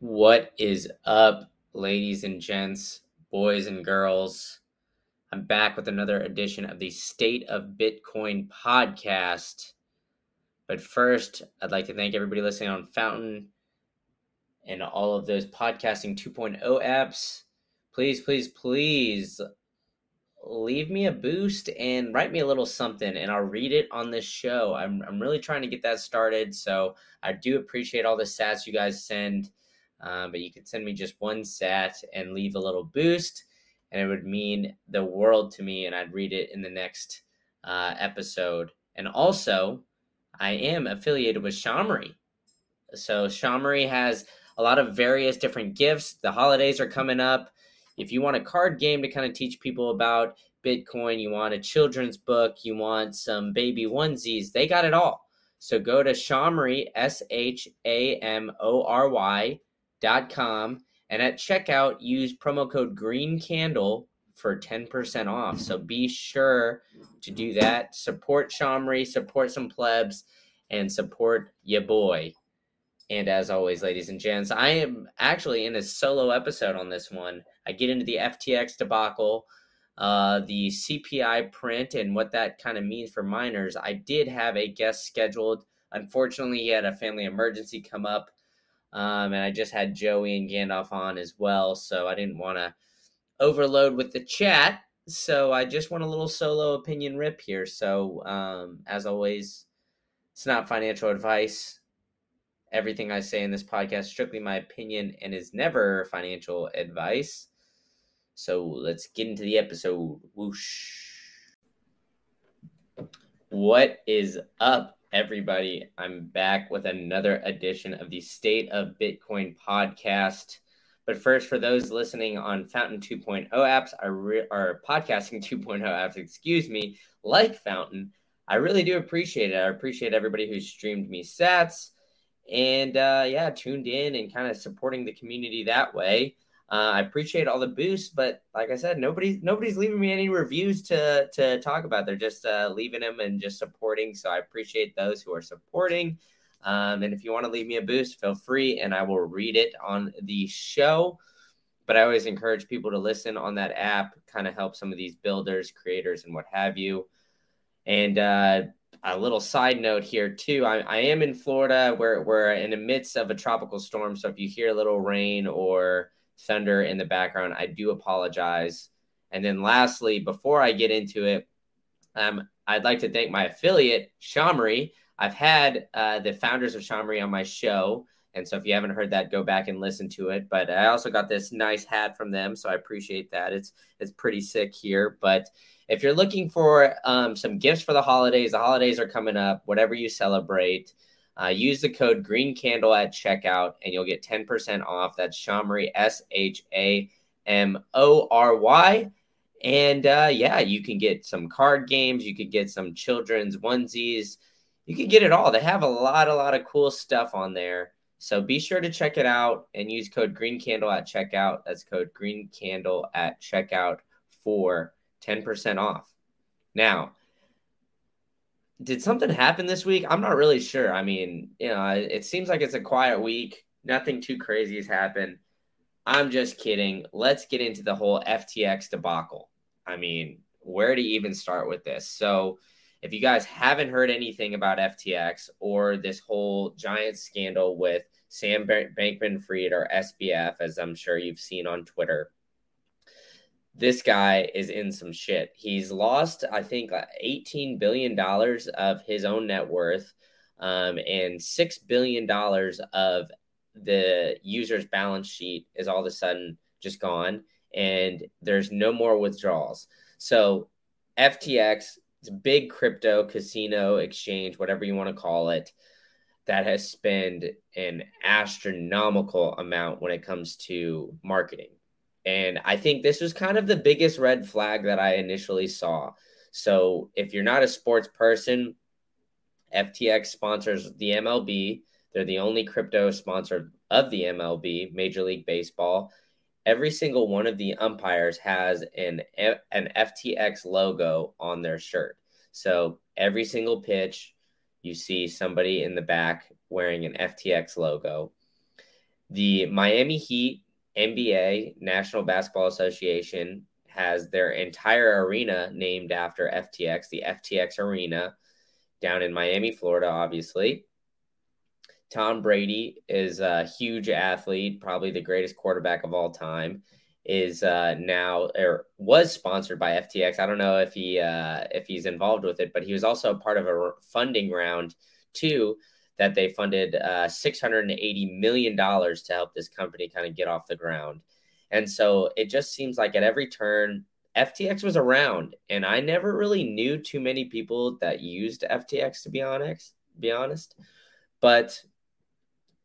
What is up, ladies and gents, boys and girls? I'm back with another edition of the State of Bitcoin podcast. But first, I'd like to thank everybody listening on Fountain and all of those podcasting 2.0 apps. Please, please, please leave me a boost and write me a little something, and I'll read it on this show. I'm, I'm really trying to get that started, so I do appreciate all the sats you guys send. Um, but you could send me just one sat and leave a little boost, and it would mean the world to me, and I'd read it in the next uh, episode. And also, I am affiliated with Shamory. So Shamory has a lot of various different gifts. The holidays are coming up. If you want a card game to kind of teach people about Bitcoin, you want a children's book, you want some baby onesies, they got it all. So go to Shamory, S H A M O R Y com and at checkout use promo code green candle for 10% off. So be sure to do that. Support Shamory, support some plebs and support your boy. And as always ladies and gents i am actually in a solo episode on this one. I get into the ftx debacle uh, the cpi print and what that kind of means for miners i did have a guest scheduled. Unfortunately he had a family emergency come up um, and I just had Joey and Gandalf on as well, so I didn't want to overload with the chat. So I just want a little solo opinion rip here. So um, as always, it's not financial advice. Everything I say in this podcast is strictly my opinion and is never financial advice. So let's get into the episode. Whoosh. What is up, everybody. I'm back with another edition of the State of Bitcoin podcast. But first, for those listening on Fountain 2.0 apps, or podcasting 2.0 apps, excuse me, like Fountain, I really do appreciate it. I appreciate everybody who streamed me sats and, uh, yeah, tuned in and kind of supporting the community that way. Uh, I appreciate all the boosts, but like I said, nobody's nobody's leaving me any reviews to to talk about. They're just uh, leaving them and just supporting. So I appreciate those who are supporting. Um, and if you want to leave me a boost, feel free, and I will read it on the show. But I always encourage people to listen on that app, kind of help some of these builders, creators, and what have you. And uh, a little side note here too. I, I am in Florida. We're we're in the midst of a tropical storm, so if you hear a little rain or thunder in the background. I do apologize. And then lastly, before I get into it, um, I'd like to thank my affiliate, Shamory. I've had uh, the founders of Shamory on my show. And so if you haven't heard that, go back and listen to it. But I also got this nice hat from them, so I appreciate that. It's it's pretty sick here. But if you're looking for um, some gifts for the holidays, the holidays are coming up. Whatever you celebrate, uh, use the code Green Candle at checkout, and you'll get 10% off. That's Shamory, S H A M O R Y. And uh, yeah, you can get some card games. You could get some children's onesies. You can get it all. They have a lot, a lot of cool stuff on there. So be sure to check it out and use code Green Candle at checkout. That's code Green Candle at checkout for 10% off. Now, did something happen this week? I'm not really sure. I mean, you know, it seems like it's a quiet week. Nothing too crazy has happened. I'm just kidding. Let's get into the whole FTX debacle. I mean, where to even start with this? So, if you guys haven't heard anything about FTX or this whole giant scandal with Sam Bankman Fried or SBF, as I'm sure you've seen on Twitter, this guy is in some shit. He's lost, I think, uh, $18 billion of his own net worth um, and $6 billion of the user's balance sheet is all of a sudden just gone and there's no more withdrawals. So, FTX, it's a big crypto casino exchange, whatever you want to call it, that has spent an astronomical amount when it comes to marketing and I think this was kind of the biggest red flag that I initially saw. So if you're not a sports person, FTX sponsors the MLB. They're the only crypto sponsor of the MLB, Major League Baseball. Every single one of the umpires has an an FTX logo on their shirt. So every single pitch, you see somebody in the back wearing an FTX logo. the Miami Heat, NBA, National Basketball Association has their entire arena named after FTX, the FTX Arena down in Miami, Florida, obviously. Tom Brady is a huge athlete, probably the greatest quarterback of all time. Is uh, now or was sponsored by FTX. I don't know if he uh, if he's involved with it, but he was also part of a funding round too that they funded uh, six hundred and eighty million dollars to help this company kind of get off the ground. And so it just seems like at every turn, FTX was around, and I never really knew too many people that used FTX to be honest. Be honest, but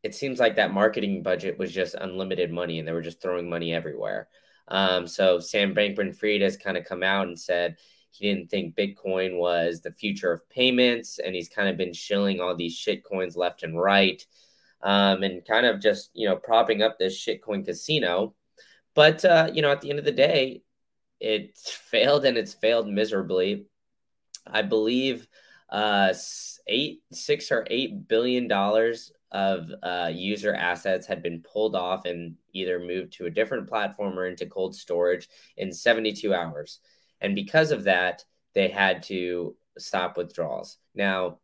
it seems like that marketing budget was just unlimited money and they were just throwing money everywhere. Um, so Sam Bankman Fried has kind of come out and said he didn't think Bitcoin was the future of payments, and he's kind of been shilling all these shit coins left and right, um, and kind of just you know propping up this shitcoin casino. But uh, you know, at the end of the day, it failed and it's failed miserably. I believe uh, eight, six or eight billion dollars of uh, user assets had been pulled off and either moved to a different platform or into cold storage in 72 hours. And because of that, they had to stop withdrawals. Now,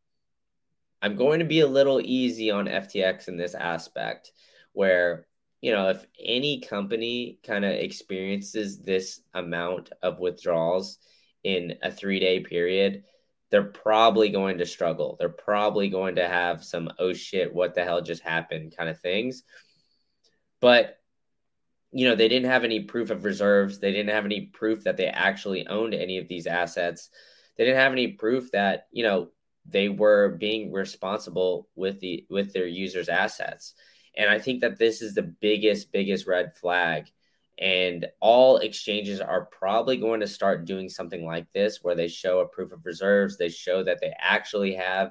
I'm going to be a little easy on FTX in this aspect where, you know, if any company kind of experiences this amount of withdrawals in a three day period, they're probably going to struggle. They're probably going to have some oh shit, what the hell just happened kind of things. But you know, they didn't have any proof of reserves. They didn't have any proof that they actually owned any of these assets. They didn't have any proof that, you know, they were being responsible with the with their users' assets. And I think that this is the biggest biggest red flag and all exchanges are probably going to start doing something like this, where they show a proof of reserves, they show that they actually have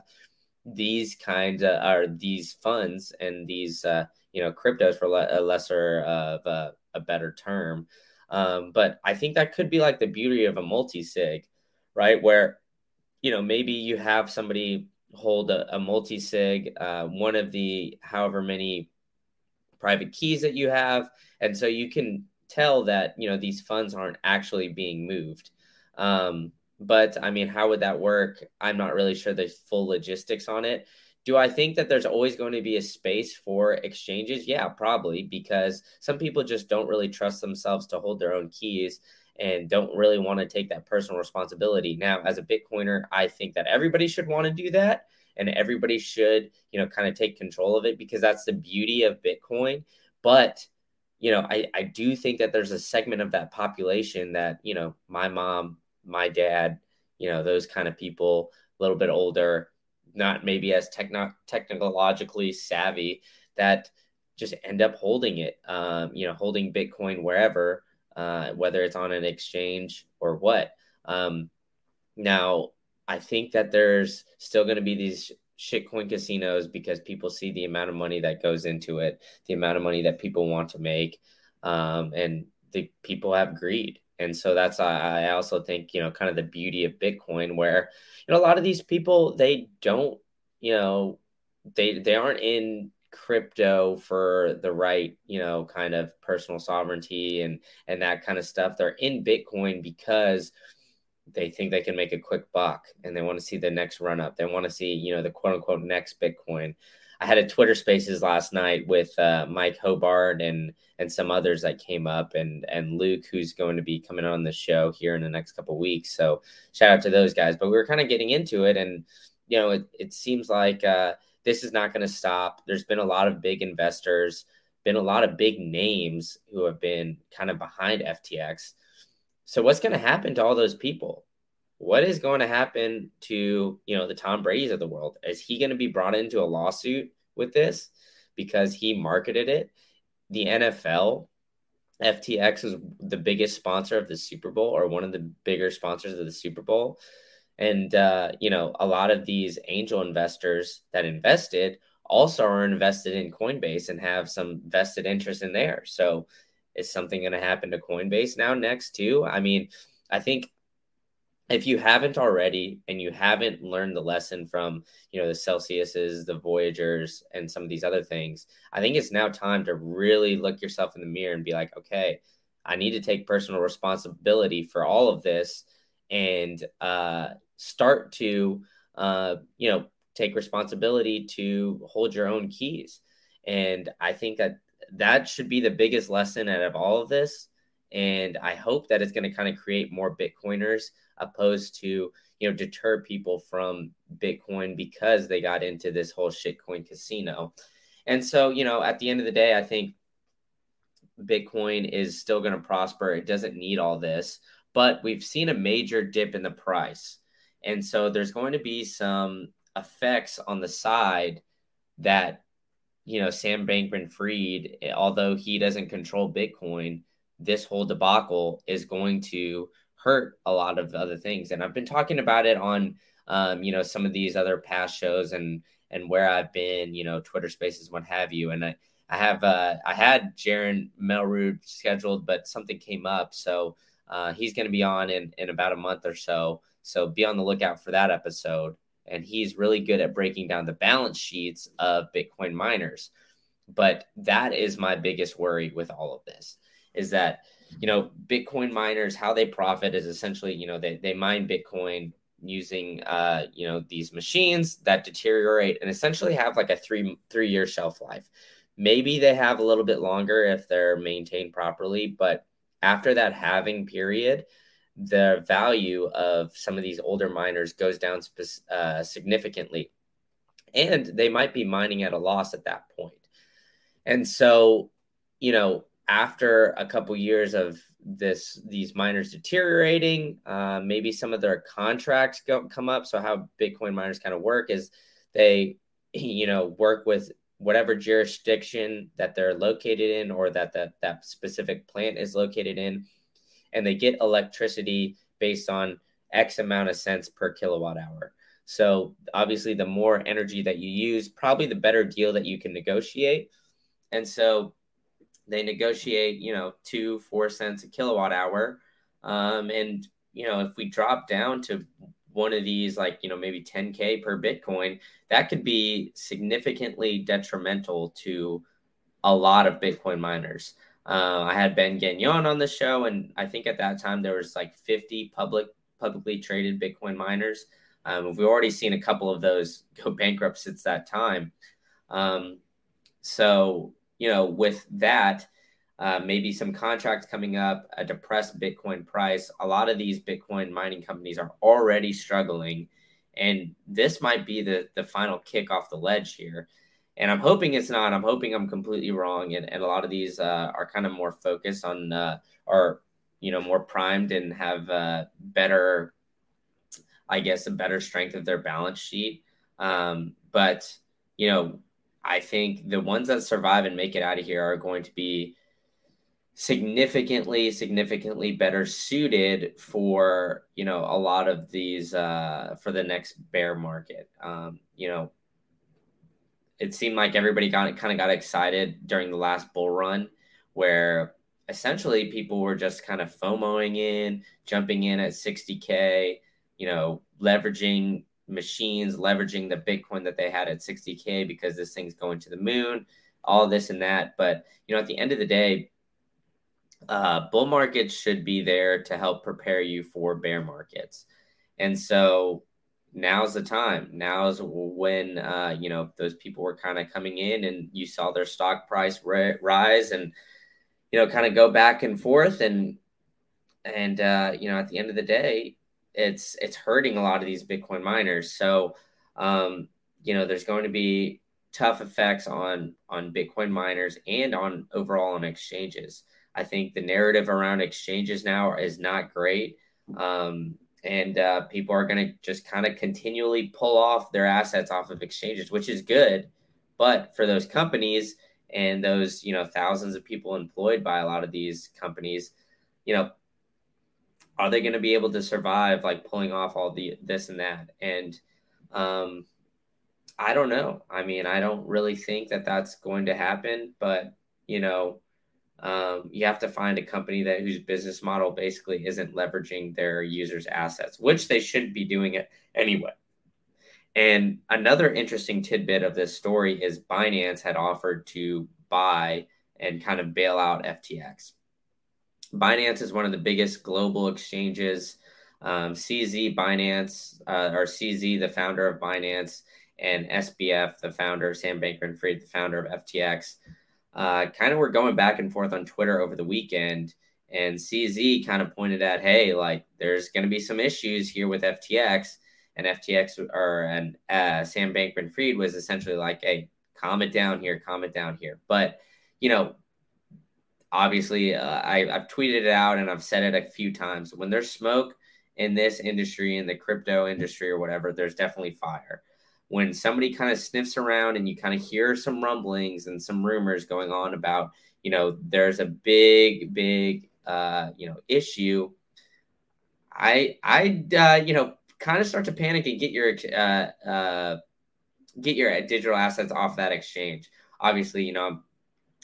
these kinds of or these funds and these uh, you know cryptos for le- a lesser of a, a better term. Um, but I think that could be like the beauty of a multi sig, right? Where you know maybe you have somebody hold a, a multi sig, uh, one of the however many private keys that you have, and so you can tell that you know these funds aren't actually being moved. Um, but I mean, how would that work? I'm not really sure the full logistics on it. Do I think that there's always going to be a space for exchanges? Yeah, probably, because some people just don't really trust themselves to hold their own keys and don't really want to take that personal responsibility. Now, as a Bitcoiner, I think that everybody should want to do that and everybody should, you know, kind of take control of it because that's the beauty of Bitcoin. But you know, I, I do think that there's a segment of that population that, you know, my mom, my dad, you know, those kind of people, a little bit older, not maybe as techno- technologically savvy, that just end up holding it, um, you know, holding Bitcoin wherever, uh, whether it's on an exchange or what. Um, now, I think that there's still going to be these shitcoin casinos because people see the amount of money that goes into it, the amount of money that people want to make, um, and the people have greed. And so that's I also think you know kind of the beauty of Bitcoin, where you know a lot of these people they don't you know they they aren't in crypto for the right you know kind of personal sovereignty and and that kind of stuff. They're in Bitcoin because they think they can make a quick buck and they want to see the next run up. They want to see, you know, the quote unquote next Bitcoin. I had a Twitter Spaces last night with uh, Mike Hobart and and some others that came up, and and Luke, who's going to be coming on the show here in the next couple weeks. So shout out to those guys. But we were kind of getting into it, and you know, it, it seems like uh, this is not going to stop. There's been a lot of big investors, been a lot of big names who have been kind of behind FTX. So what's going to happen to all those people? What is going to happen to, you know, the Tom Brady's of the world? Is he going to be brought into a lawsuit with this because he marketed it? The NFL, FTX is the biggest sponsor of the Super Bowl or one of the bigger sponsors of the Super Bowl. And, uh, you know, a lot of these angel investors that invested also are invested in Coinbase and have some vested interest in there. So is something going to happen to Coinbase now next too? I mean, I think if you haven't already and you haven't learned the lesson from you know the celsiuses the voyagers and some of these other things i think it's now time to really look yourself in the mirror and be like okay i need to take personal responsibility for all of this and uh, start to uh, you know take responsibility to hold your own keys. And i think that that should be the biggest lesson out of all of this and i hope that it's going to kind of create more bitcoiners opposed to you know deter people from bitcoin because they got into this whole shitcoin casino. And so you know at the end of the day i think bitcoin is still going to prosper. It doesn't need all this but we've seen a major dip in the price. And so there's going to be some effects on the side that you know sam bankman fried although he doesn't control bitcoin this whole debacle is going to hurt a lot of other things. And I've been talking about it on, um, you know, some of these other past shows and and where I've been, you know, Twitter Spaces, what have you. And I, I have uh, I had Jaran Mellerud scheduled, but something came up, so uh, he's going to be on in in about a month or so. So be on the lookout for that episode. And he's really good at breaking down the balance sheets of Bitcoin miners. But that is my biggest worry with all of this is that you know, Bitcoin miners, how they profit is essentially, you know, they, they mine Bitcoin using, uh, you know, these machines that deteriorate and essentially have like a three, three year shelf life. Maybe they have a little bit longer if they're maintained properly, but after that halving period, the value of some of these older miners goes down uh, significantly. And they might be mining at a loss at that point. And so, you know, after a couple years of this these miners deteriorating uh, maybe some of their contracts go, come up. So how bitcoin miners kind of work is they you know work with whatever jurisdiction that they're located in or that that, that specific plant is located in and they get electricity based on x amount of cents per kilowatt hour. So obviously the more energy that you use probably the better deal that you can negotiate. And so they negotiate, you know, two, four cents a kilowatt hour. Um, and, you know, if we drop down to one of these, like, you know, maybe 10K per Bitcoin, that could be significantly detrimental to a lot of Bitcoin miners. Uh, I had Ben Gagnon on the show, and I think at that time there was like 50 public publicly traded Bitcoin miners. Um, we've already seen a couple of those go bankrupt since that time. Um, so you know, with that, uh, maybe some contracts coming up, a depressed Bitcoin price. A lot of these Bitcoin mining companies are already struggling, and this might be the the final kick off the ledge here. And I'm hoping it's not. I'm hoping I'm completely wrong, and, and a lot of these uh, are kind of more focused on, uh, or you know, more primed and have uh, better, I guess, a better strength of their balance sheet. Um, but you know, I think the ones that survive and make it out of here are going to be significantly significantly better suited for you know a lot of these uh for the next bear market. Um you know it seemed like everybody got kind of got excited during the last bull run where essentially people were just kind of fomoing in jumping in at 60k you know leveraging machines leveraging the Bitcoin that they had at 60K because this thing's going to the moon, all this and that. But, you know, at the end of the day, uh, bull markets should be there to help prepare you for bear markets. And so now's the time. Now's when, uh, you know, those people were kind of coming in and you saw their stock price rise and, you know, kind of go back and forth. And, and, uh, you know, at the end of the day, it's it's hurting a lot of these Bitcoin miners. So, um, you know, there's going to be tough effects on on Bitcoin miners and on overall on exchanges. I think the narrative around exchanges now is not great. Um, and uh, people are going to just kind of continually pull off their assets off of exchanges, which is good. But for those companies and those, you know, thousands of people employed by a lot of these companies, you know, are they going to be able to survive like pulling off all the this and that and um i don't know i mean i don't really think that that's going to happen but you know um, you have to find a company that whose business model basically isn't leveraging their users' assets, which they shouldn't be doing it anyway. And another interesting tidbit of this story is Binance had offered to buy and kind of bail out FTX. Binance is one of the biggest global exchanges. Um, CZ Binance, uh, or CZ, the founder of Binance, and SBF, the founder, Sam Bankman Fried, the founder of FTX, uh, kind of were going back and forth on Twitter over the weekend. And CZ kind of pointed at, hey, like there's going to be some issues here with FTX. And FTX or and uh, Sam Bankman Fried was essentially like, hey, calm it down here, calm it down here. But, you know, obviously uh, I, I've tweeted it out and I've said it a few times. When there's smoke in this industry, in the crypto industry or whatever, there's definitely fire when somebody kind of sniffs around and you kind of hear some rumblings and some rumors going on about, you know, there's a big, big, uh, you know, issue. I, I, uh, you know, kind of start to panic and get your, uh, uh, get your digital assets off that exchange. Obviously, you know, I'm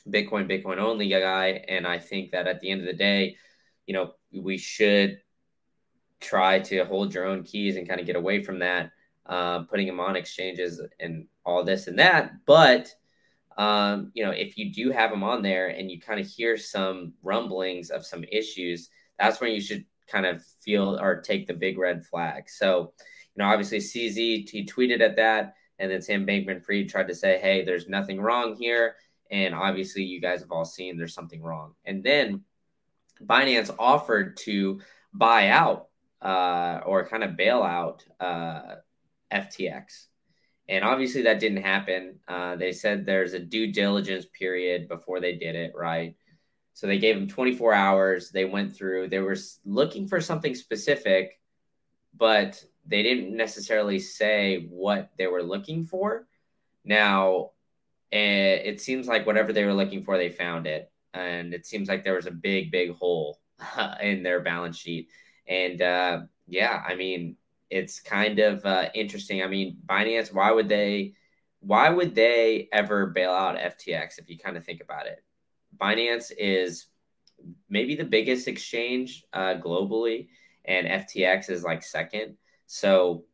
Bitcoin, Bitcoin only guy, and I think that at the end of the day, you know, we should try to hold your own keys and kind of get away from that uh, putting them on exchanges and all this and that. But um, you know, if you do have them on there and you kind of hear some rumblings of some issues, that's when you should kind of feel or take the big red flag. So, you know, obviously CZ he tweeted at that, and then Sam Bankman Fried tried to say, "Hey, there's nothing wrong here," and obviously you guys have all seen there's something wrong. And then Binance offered to buy out uh, or kind of bail out uh, FTX. And obviously that didn't happen. Uh, they said there's a due diligence period before they did it, right? So they gave them 24 hours. They went through, they were looking for something specific, but they didn't necessarily say what they were looking for. Now, it seems like whatever they were looking for, they found it. And it seems like there was a big, big hole in their balance sheet. And uh, yeah, I mean, it's kind of uh, interesting. I mean, Binance, why would they? Why would they ever bail out FTX? If you kind of think about it, Binance is maybe the biggest exchange uh, globally, and FTX is like second. So,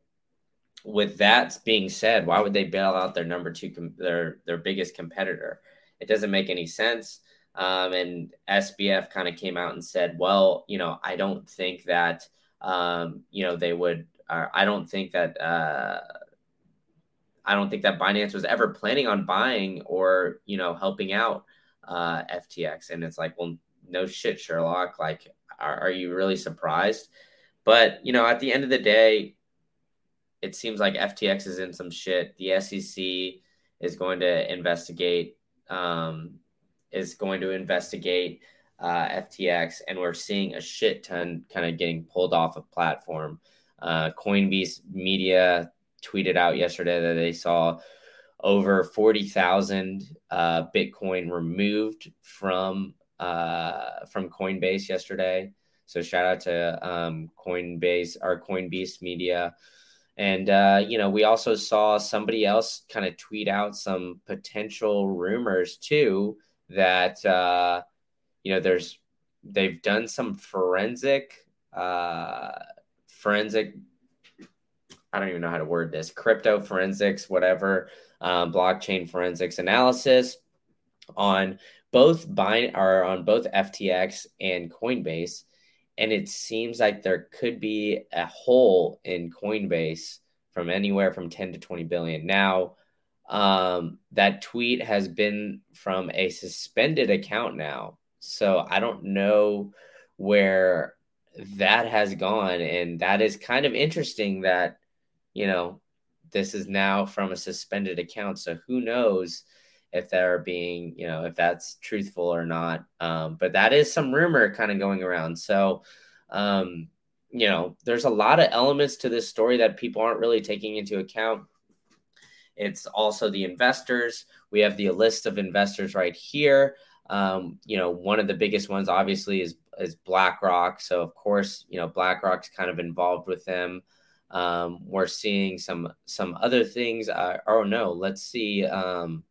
with that being said, why would they bail out their number two, their their biggest competitor? It doesn't make any sense. Um, and SBF kind of came out and said, "Well, you know, I don't think that." Um, you know, they would I don't think that uh, I don't think that Binance was ever planning on buying or you know helping out uh, FTX. And it's like, well, no shit, Sherlock. Like, are, are you really surprised? But you know, at the end of the day, it seems like FTX is in some shit. The SEC is going to investigate. Um, is going to investigate uh, FTX, and we're seeing a shit ton kind of getting pulled off of platform. Uh, Coinbase Media tweeted out yesterday that they saw over 40,000 uh, Bitcoin removed from uh, from Coinbase yesterday. So shout out to um, Coinbase, our Coinbase Media. And, uh, you know, we also saw somebody else kind of tweet out some potential rumors too that, uh, you know, there's, they've done some forensic uh, forensic I don't even know how to word this crypto forensics, whatever, um, blockchain forensics analysis on both bind or on both FTX and Coinbase. And it seems like there could be a hole in Coinbase from anywhere from 10 to 20 billion. Now, um, that tweet has been from a suspended account now. So I don't know where that has gone. And that is kind of interesting that, you know, this is now from a suspended account. So who knows if they're being, you know, if that's truthful or not. Um, but that is some rumor kind of going around. So, um, you know, there's a lot of elements to this story that people aren't really taking into account. It's also the investors. We have the list of investors right here. Um, you know, one of the biggest ones obviously is is BlackRock. So of course, you know, BlackRock's kind of involved with them. Um, we're seeing some some other things. Uh, oh no, let's see. Um,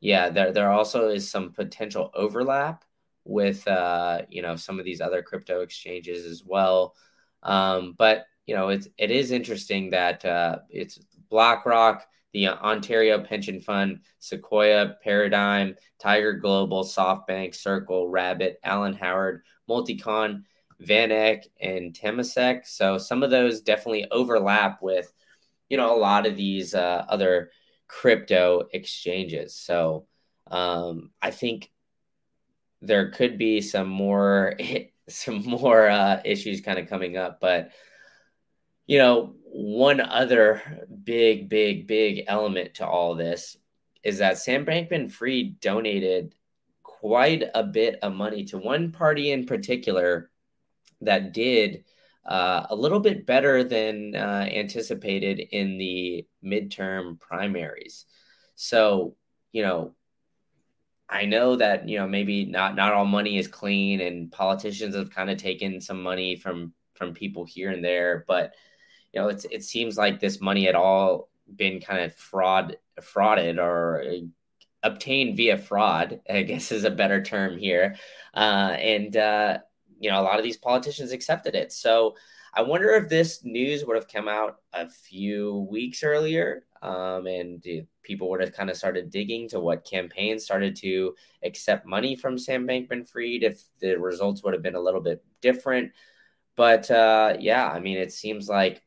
yeah, there there also is some potential overlap with uh, you know some of these other crypto exchanges as well. Um, but you know it's it is interesting that uh, it's BlackRock, the Ontario Pension Fund, Sequoia, Paradigm, Tiger Global, SoftBank, Circle, Ribbit, Alan Howard, Multicoin, VanEck, and Temasek. So some of those definitely overlap with you know a lot of these uh, other crypto exchanges. So um, I think there could be some more some more uh, issues kind of coming up, but you know one other big big big element to all this is that Sam Bankman-Fried donated quite a bit of money to one party in particular that did uh, a little bit better than uh, anticipated in the midterm primaries. So, you know, I know that you know maybe not not all money is clean, and politicians have kind of taken some money from from people here and there, but you know, it's it seems like this money had all been kind of fraud frauded or obtained via fraud. I guess is a better term here, uh, and uh, you know, a lot of these politicians accepted it. So I wonder if this news would have come out a few weeks earlier um, and people would have kind of started digging to what campaigns started to accept money from Sam Bankman Fried, if the results would have been a little bit different. But uh, yeah, I mean, it seems like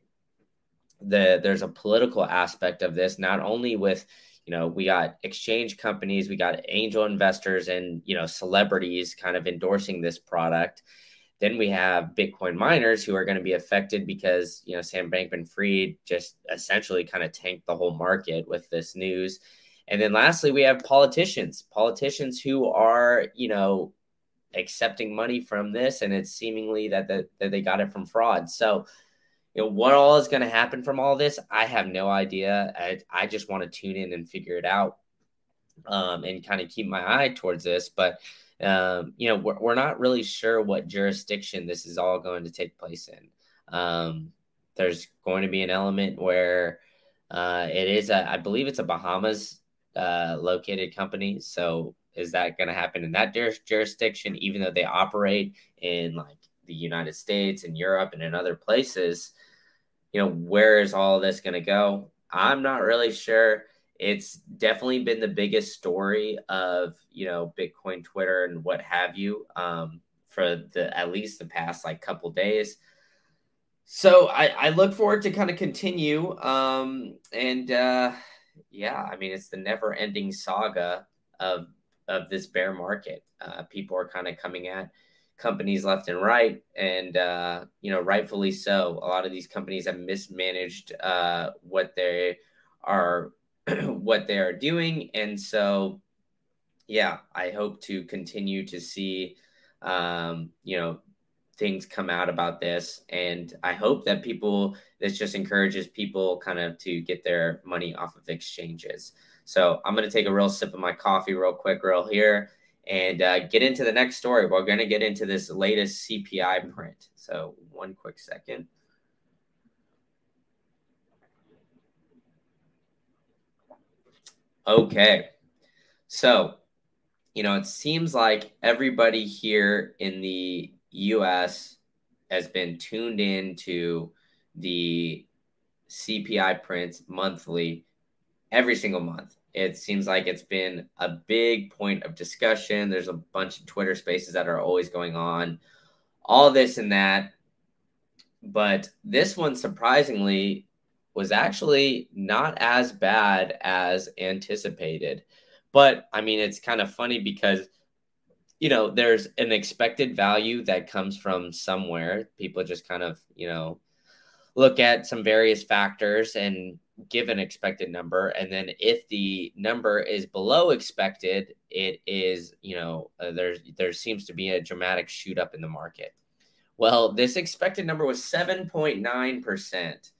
the there's a political aspect of this, not only with you know we got exchange companies, we got angel investors, and you know celebrities kind of endorsing this product then we have Bitcoin miners who are going to be affected because, you know, Sam Bankman Fried just essentially kind of tanked the whole market with this news. And then lastly, we have politicians, politicians who are, you know, accepting money from this and it's seemingly that, the, that they got it from fraud. So, you know, what all is going to happen from all this, I have no idea. I, I just want to tune in and figure it out um, and kind of keep my eye towards this. But um, you know, we're, we're not really sure what jurisdiction this is all going to take place in. Um, there's going to be an element where uh, it is, a, I believe it's a Bahamas uh, located company. So is that going to happen in that jurisdiction, even though they operate in like the United States and Europe and in other places? You know, where is all this going to go? I'm not really sure it's definitely been the biggest story of you know bitcoin twitter and what have you um, for the at least the past like couple days so i i look forward to kind of continue um and uh yeah i mean it's the never ending saga of of this bear market uh people are kind of coming at companies left and right and uh you know rightfully so a lot of these companies have mismanaged uh what they are what they are doing. And so, yeah, I hope to continue to see, um, you know, things come out about this. And I hope that people, this just encourages people kind of to get their money off of exchanges. So I'm going to take a real sip of my coffee real quick, real here, and uh, get into the next story. We're going to get into this latest CPI print. So, one quick second. Okay. So, you know, it seems like everybody here in the US has been tuned in to the CPI prints monthly every single month. It seems like it's been a big point of discussion. There's a bunch of Twitter spaces that are always going on, all this and that. But this one, surprisingly, was actually not as bad as anticipated. But I mean, it's kind of funny because, you know, there's an expected value that comes from somewhere. People just kind of, you know, look at some various factors and give an expected number. And then if the number is below expected, it is, you know, uh, there's, there seems to be a dramatic shoot up in the market. Well, this expected number was 7.9%.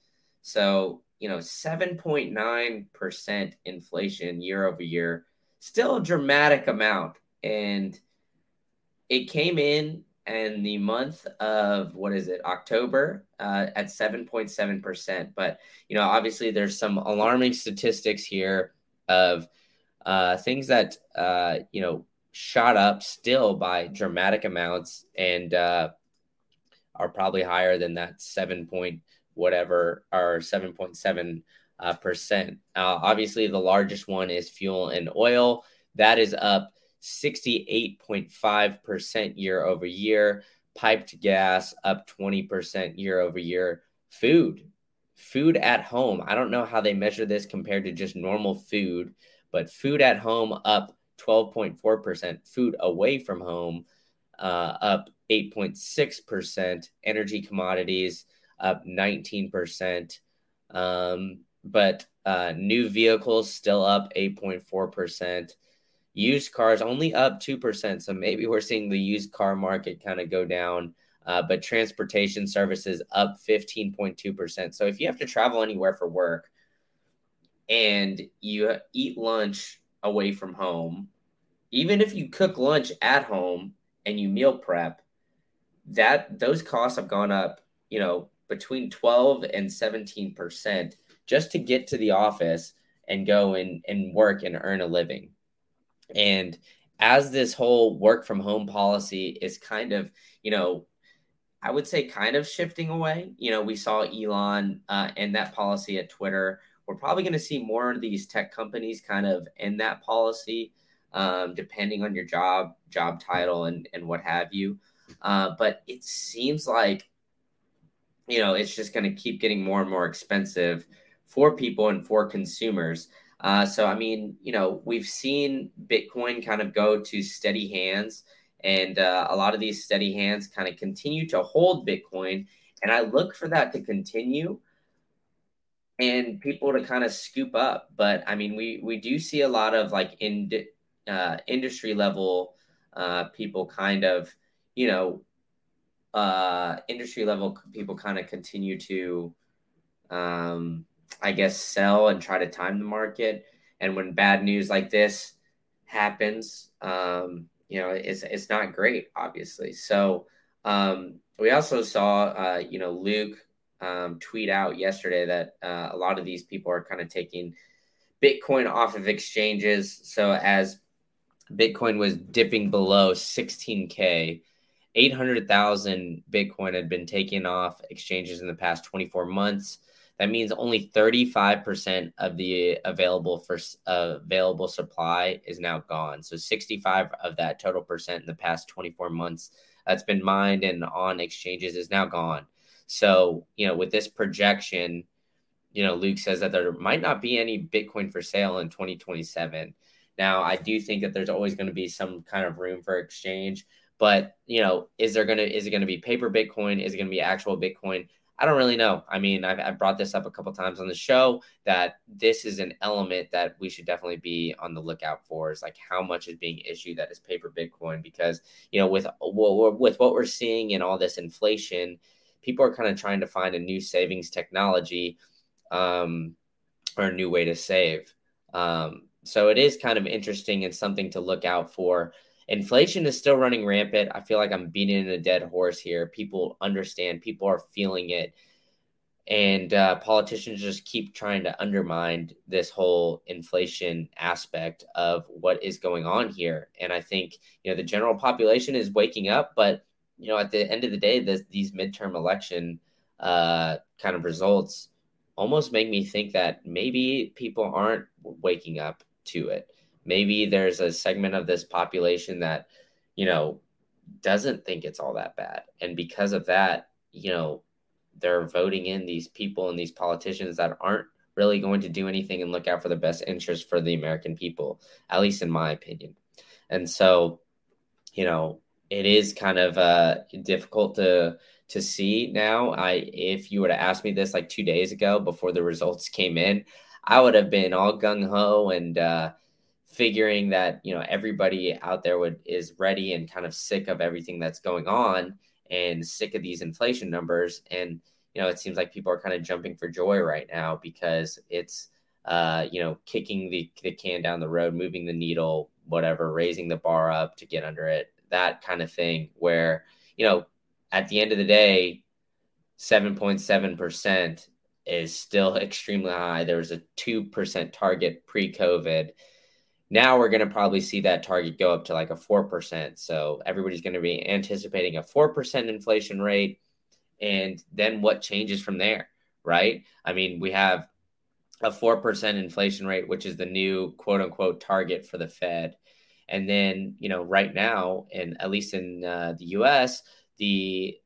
So, you know, 7.9% inflation year over year, still a dramatic amount. And it came in in the month of what is it, October, uh, at 7.7%. But, you know, obviously there's some alarming statistics here of uh, things that, uh, you know, shot up still by dramatic amounts and uh, are probably higher than that seven point whatever or 7.7 uh, percent. Uh, obviously, the largest one is fuel and oil. That is up 68.5 percent year over year. Piped gas up 20 percent year over year. Food, food at home. I don't know how they measure this compared to just normal food, but food at home up 12.4%, food away from home uh, up 8.6%, energy commodities up 19%. Um, but uh, new vehicles still up 8.4%. Used cars only up 2%. So maybe we're seeing the used car market kind of go down. Uh, but transportation services up 15.2%. So if you have to travel anywhere for work and you eat lunch away from home, even if you cook lunch at home and you meal prep, that those costs have gone up, you know, between 12 and 17% just to get to the office and go and, and work and earn a living. And as this whole work from home policy is kind of, you know, I would say kind of shifting away. You know, we saw Elon uh, and that policy at Twitter we're probably going to see more of these tech companies kind of in that policy, um, depending on your job, job title, and and what have you. Uh, but it seems like you know it's just going to keep getting more and more expensive for people and for consumers. Uh, so I mean, you know, we've seen Bitcoin kind of go to steady hands, and uh, a lot of these steady hands kind of continue to hold Bitcoin. And I look for that to continue and people to kind of scoop up. But I mean, we we do see a lot of like in uh, industry level uh, people kind of, you know, uh, industry level people kind of continue to, um, I guess, sell and try to time the market. And when bad news like this happens, um, you know, it's it's not great, obviously. So um, we also saw, uh, you know, Luke um, tweet out yesterday that uh, a lot of these people are kind of taking Bitcoin off of exchanges. So as Bitcoin was dipping below 16K, 800,000 Bitcoin had been taken off exchanges in the past 24 months. That means only 35% of the available for uh, available supply is now gone. So 65 of that total percent in the past 24 months that's been mined and on exchanges is now gone. So, you know, with this projection, you know, Luke says that there might not be any Bitcoin for sale in 2027. Now, I do think that there's always going to be some kind of room for exchange, but you know, is there going to is it going to be paper Bitcoin? Is it going to be actual Bitcoin? I don't really know. I mean, I've, I've brought this up a couple times on the show that this is an element that we should definitely be on the lookout for. Is like how much is being issued that is paper Bitcoin because you know with with what we're seeing in all this inflation, people are kind of trying to find a new savings technology um, or a new way to save. Um, so it is kind of interesting and something to look out for. Inflation is still running rampant. I feel like I'm beating a dead horse here. People understand, people are feeling it. And uh, politicians just keep trying to undermine this whole inflation aspect of what is going on here. And I think, you know, the general population is waking up, but you know, at the end of the day, this, these midterm election uh, kind of results almost make me think that maybe people aren't waking up to it. Maybe there's a segment of this population that, you know, doesn't think it's all that bad. And because of that, you know, they're voting in these people and these politicians that aren't really going to do anything and look out for the best interest for the American people, at least in my opinion. And so, you know, it is kind of uh, difficult to to see now. I if you were to ask me this like two days ago before the results came in, I would have been all gung ho and uh, figuring that you know everybody out there would is ready and kind of sick of everything that's going on and sick of these inflation numbers. And you know it seems like people are kind of jumping for joy right now because it's uh, you know kicking the the can down the road, moving the needle, whatever, raising the bar up to get under it that kind of thing where, you know, at the end of the day, 7.7% is still extremely high. There was a 2% target pre COVID. Now we're going to probably see that target go up to like a 4%. So everybody's going to be anticipating a 4% inflation rate. And then what changes from there, right? I mean, we have a 4% inflation rate, which is the new quote unquote target for the Fed. And then, you know, right now, and at least in uh, the US, the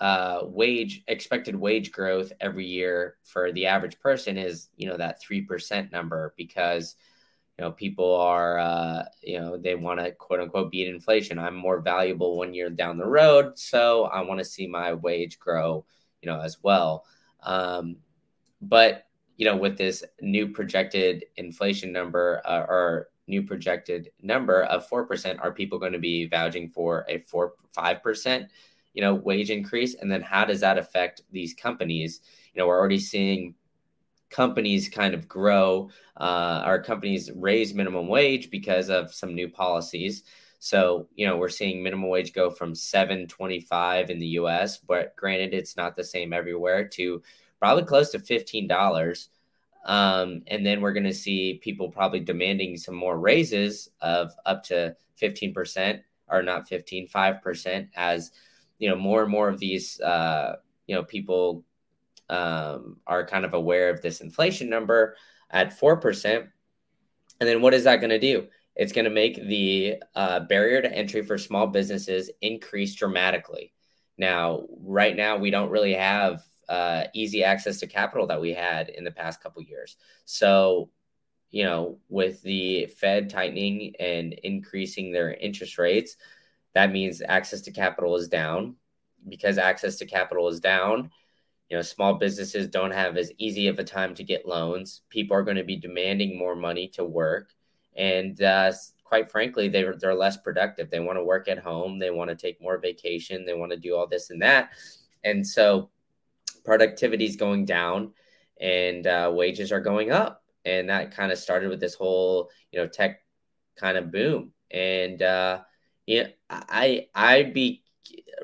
uh, wage expected wage growth every year for the average person is, you know, that 3% number because you know people are uh, you know they want to quote unquote beat inflation. I'm more valuable one year down the road so i want to see my wage grow you know as well. Um, but you know with this new projected inflation number uh, or new projected number of 4% are people going to be vouching for a 4 5% you know wage increase? And then how does that affect these companies? You know we're already seeing companies kind of grow uh, our companies raise minimum wage because of some new policies. So you know we're seeing minimum wage go from 725 in the us but granted it's not the same everywhere to probably close to $15 um, and then we're going to see people probably demanding some more raises of up to 15% or not 15 5% as you know more and more of these uh, you know people um, are kind of aware of this inflation number at 4%. And then what is that going to do? It's going to make the uh, barrier to entry for small businesses increase dramatically. Now, right now, we don't really have uh, easy access to capital that we had in the past couple years. So, you know, with the Fed tightening and increasing their interest rates, that means access to capital is down. Because access to capital is down, you know small businesses don't have as easy of a time to get loans. People are going to be demanding more money to work. And uh, quite frankly they're, they're less productive. They want to work at home. They want to take more vacation. They want to do all this and that. And so productivity is going down and uh, wages are going up. And that kind of started with this whole you know tech kind of boom. And uh, yeah, I I'd be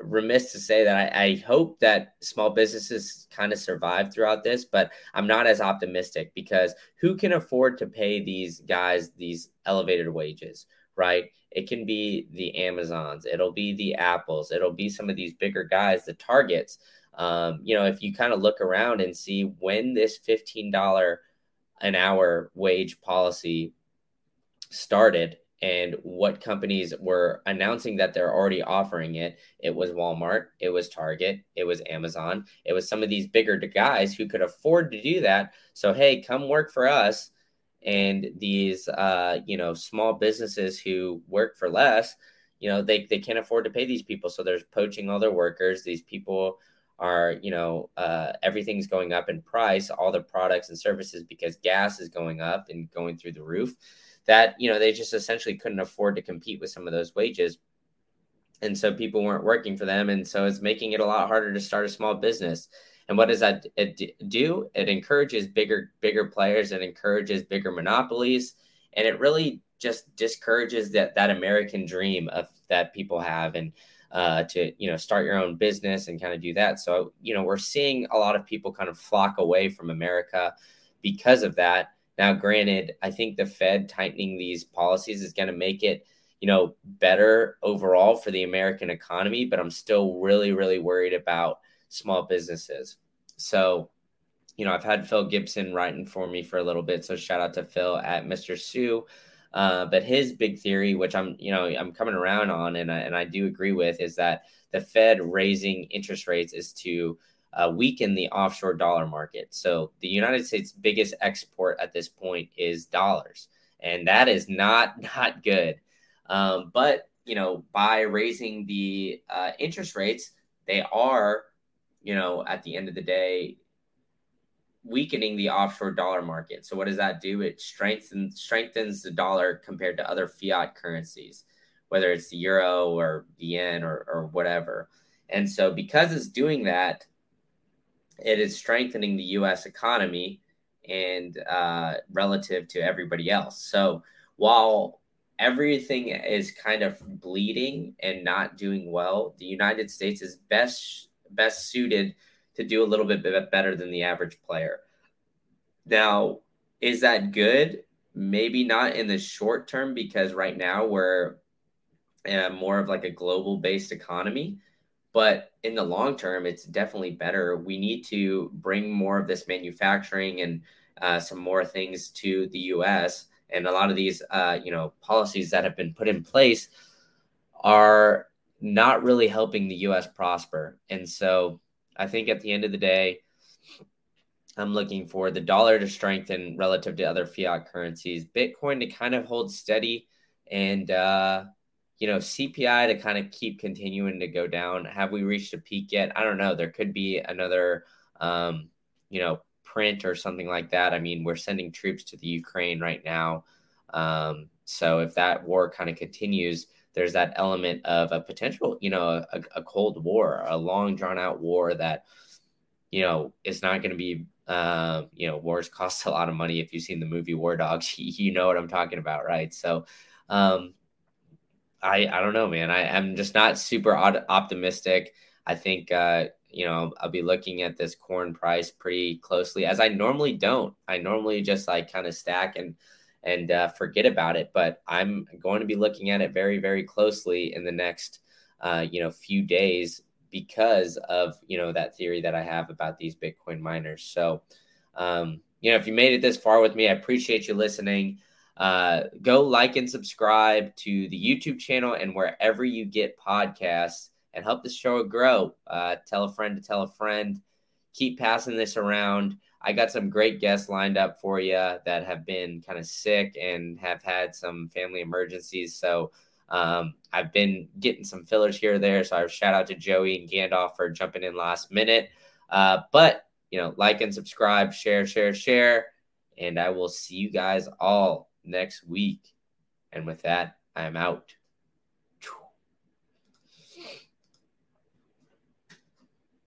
remiss to say that I, I, hope that small businesses kind of survive throughout this, but I'm not as optimistic because who can afford to pay these guys these elevated wages, right? It can be the Amazons, it'll be the Apples, it'll be some of these bigger guys, the Targets. Um, you know, if you kind of look around and see when this $15 an hour wage policy started and what companies were announcing that they're already offering it. It was Walmart, it was Target, it was Amazon, it was some of these bigger guys who could afford to do that. So, hey, come work for us. And these, uh, you know, small businesses who work for less, you know, they, they can't afford to pay these people. So they're poaching all their workers. These people are, you know, uh, everything's going up in price, all the products and services because gas is going up and going through the roof that you know they just essentially couldn't afford to compete with some of those wages. And so people weren't working for them. And so it's making it a lot harder to start a small business. And what does that do? It encourages bigger bigger players. It encourages bigger monopolies. And it really just discourages that that american dream of that people have and uh, to you know start your own business and kind of do that. So you know we're seeing a lot of people kind of flock away from america because of that now, granted, I think the Fed tightening these policies is going to make it, you know, better overall for the American economy, but I'm still really, really worried about small businesses. So, you know, I've had Phil Gibson writing for me for a little bit. So shout out to Phil at Mr. Sue. Uh, but his big theory, which I'm, you know, I'm coming around on, and I, and I do agree with, is that the Fed raising interest rates is to uh, weaken the offshore dollar market. So the United States' biggest export at this point is dollars, and that is not not good. Um, but you know, by raising the uh, interest rates, they are, you know, at the end of the day, weakening the offshore dollar market. So what does that do? It strengthens strengthens the dollar compared to other fiat currencies, whether it's the euro or the yen or, or whatever. And so because it's doing that, it is strengthening the U.S. economy and uh, relative to everybody else. So while everything is kind of bleeding and not doing well, the United States is best best suited to do a little bit better than the average player. Now, is that good? maybe not in the short term because right now we're in more of like a global based economy. But in the long term, it's definitely better. We need to bring more of this manufacturing and uh, some more things to the U.S. And a lot of these, uh, you know, policies that have been put in place are not really helping the U.S. prosper. And so, I think at the end of the day, I'm looking for the dollar to strengthen relative to other fiat currencies, Bitcoin to kind of hold steady, and uh, you know CPI to kind of keep continuing to go down. Have we reached a peak yet? I don't know. There could be another, um, you know, print or something like that. I mean, we're sending troops to the Ukraine right now, um, so if that war kind of continues, there's that element of a potential, you know, a, a cold war, a long drawn out war that you know is not going to be uh, you know, wars cost a lot of money. If you've seen the movie War Dogs, you know what I'm talking about, right? So, um, I I don't know, man. I am just not super optimistic. I think uh, you know I'll be looking at this corn price pretty closely, as I normally don't. I normally just like kind of stack and and uh, forget about it, but I'm going to be looking at it very very closely in the next uh, you know few days because of you know that theory that I have about these Bitcoin miners. So, um, you know, if you made it this far with me, I appreciate you listening. Uh, go like and subscribe to the YouTube channel and wherever you get podcasts, and help the show grow. Uh, tell a friend to tell a friend. Keep passing this around. I got some great guests lined up for you that have been kind of sick and have had some family emergencies. So um, I've been getting some fillers here or there. So I shout out to Joey and Gandalf for jumping in last minute. Uh, but, you know, like and subscribe, share, share, share. And I will see you guys all next week. And with that, I'm out.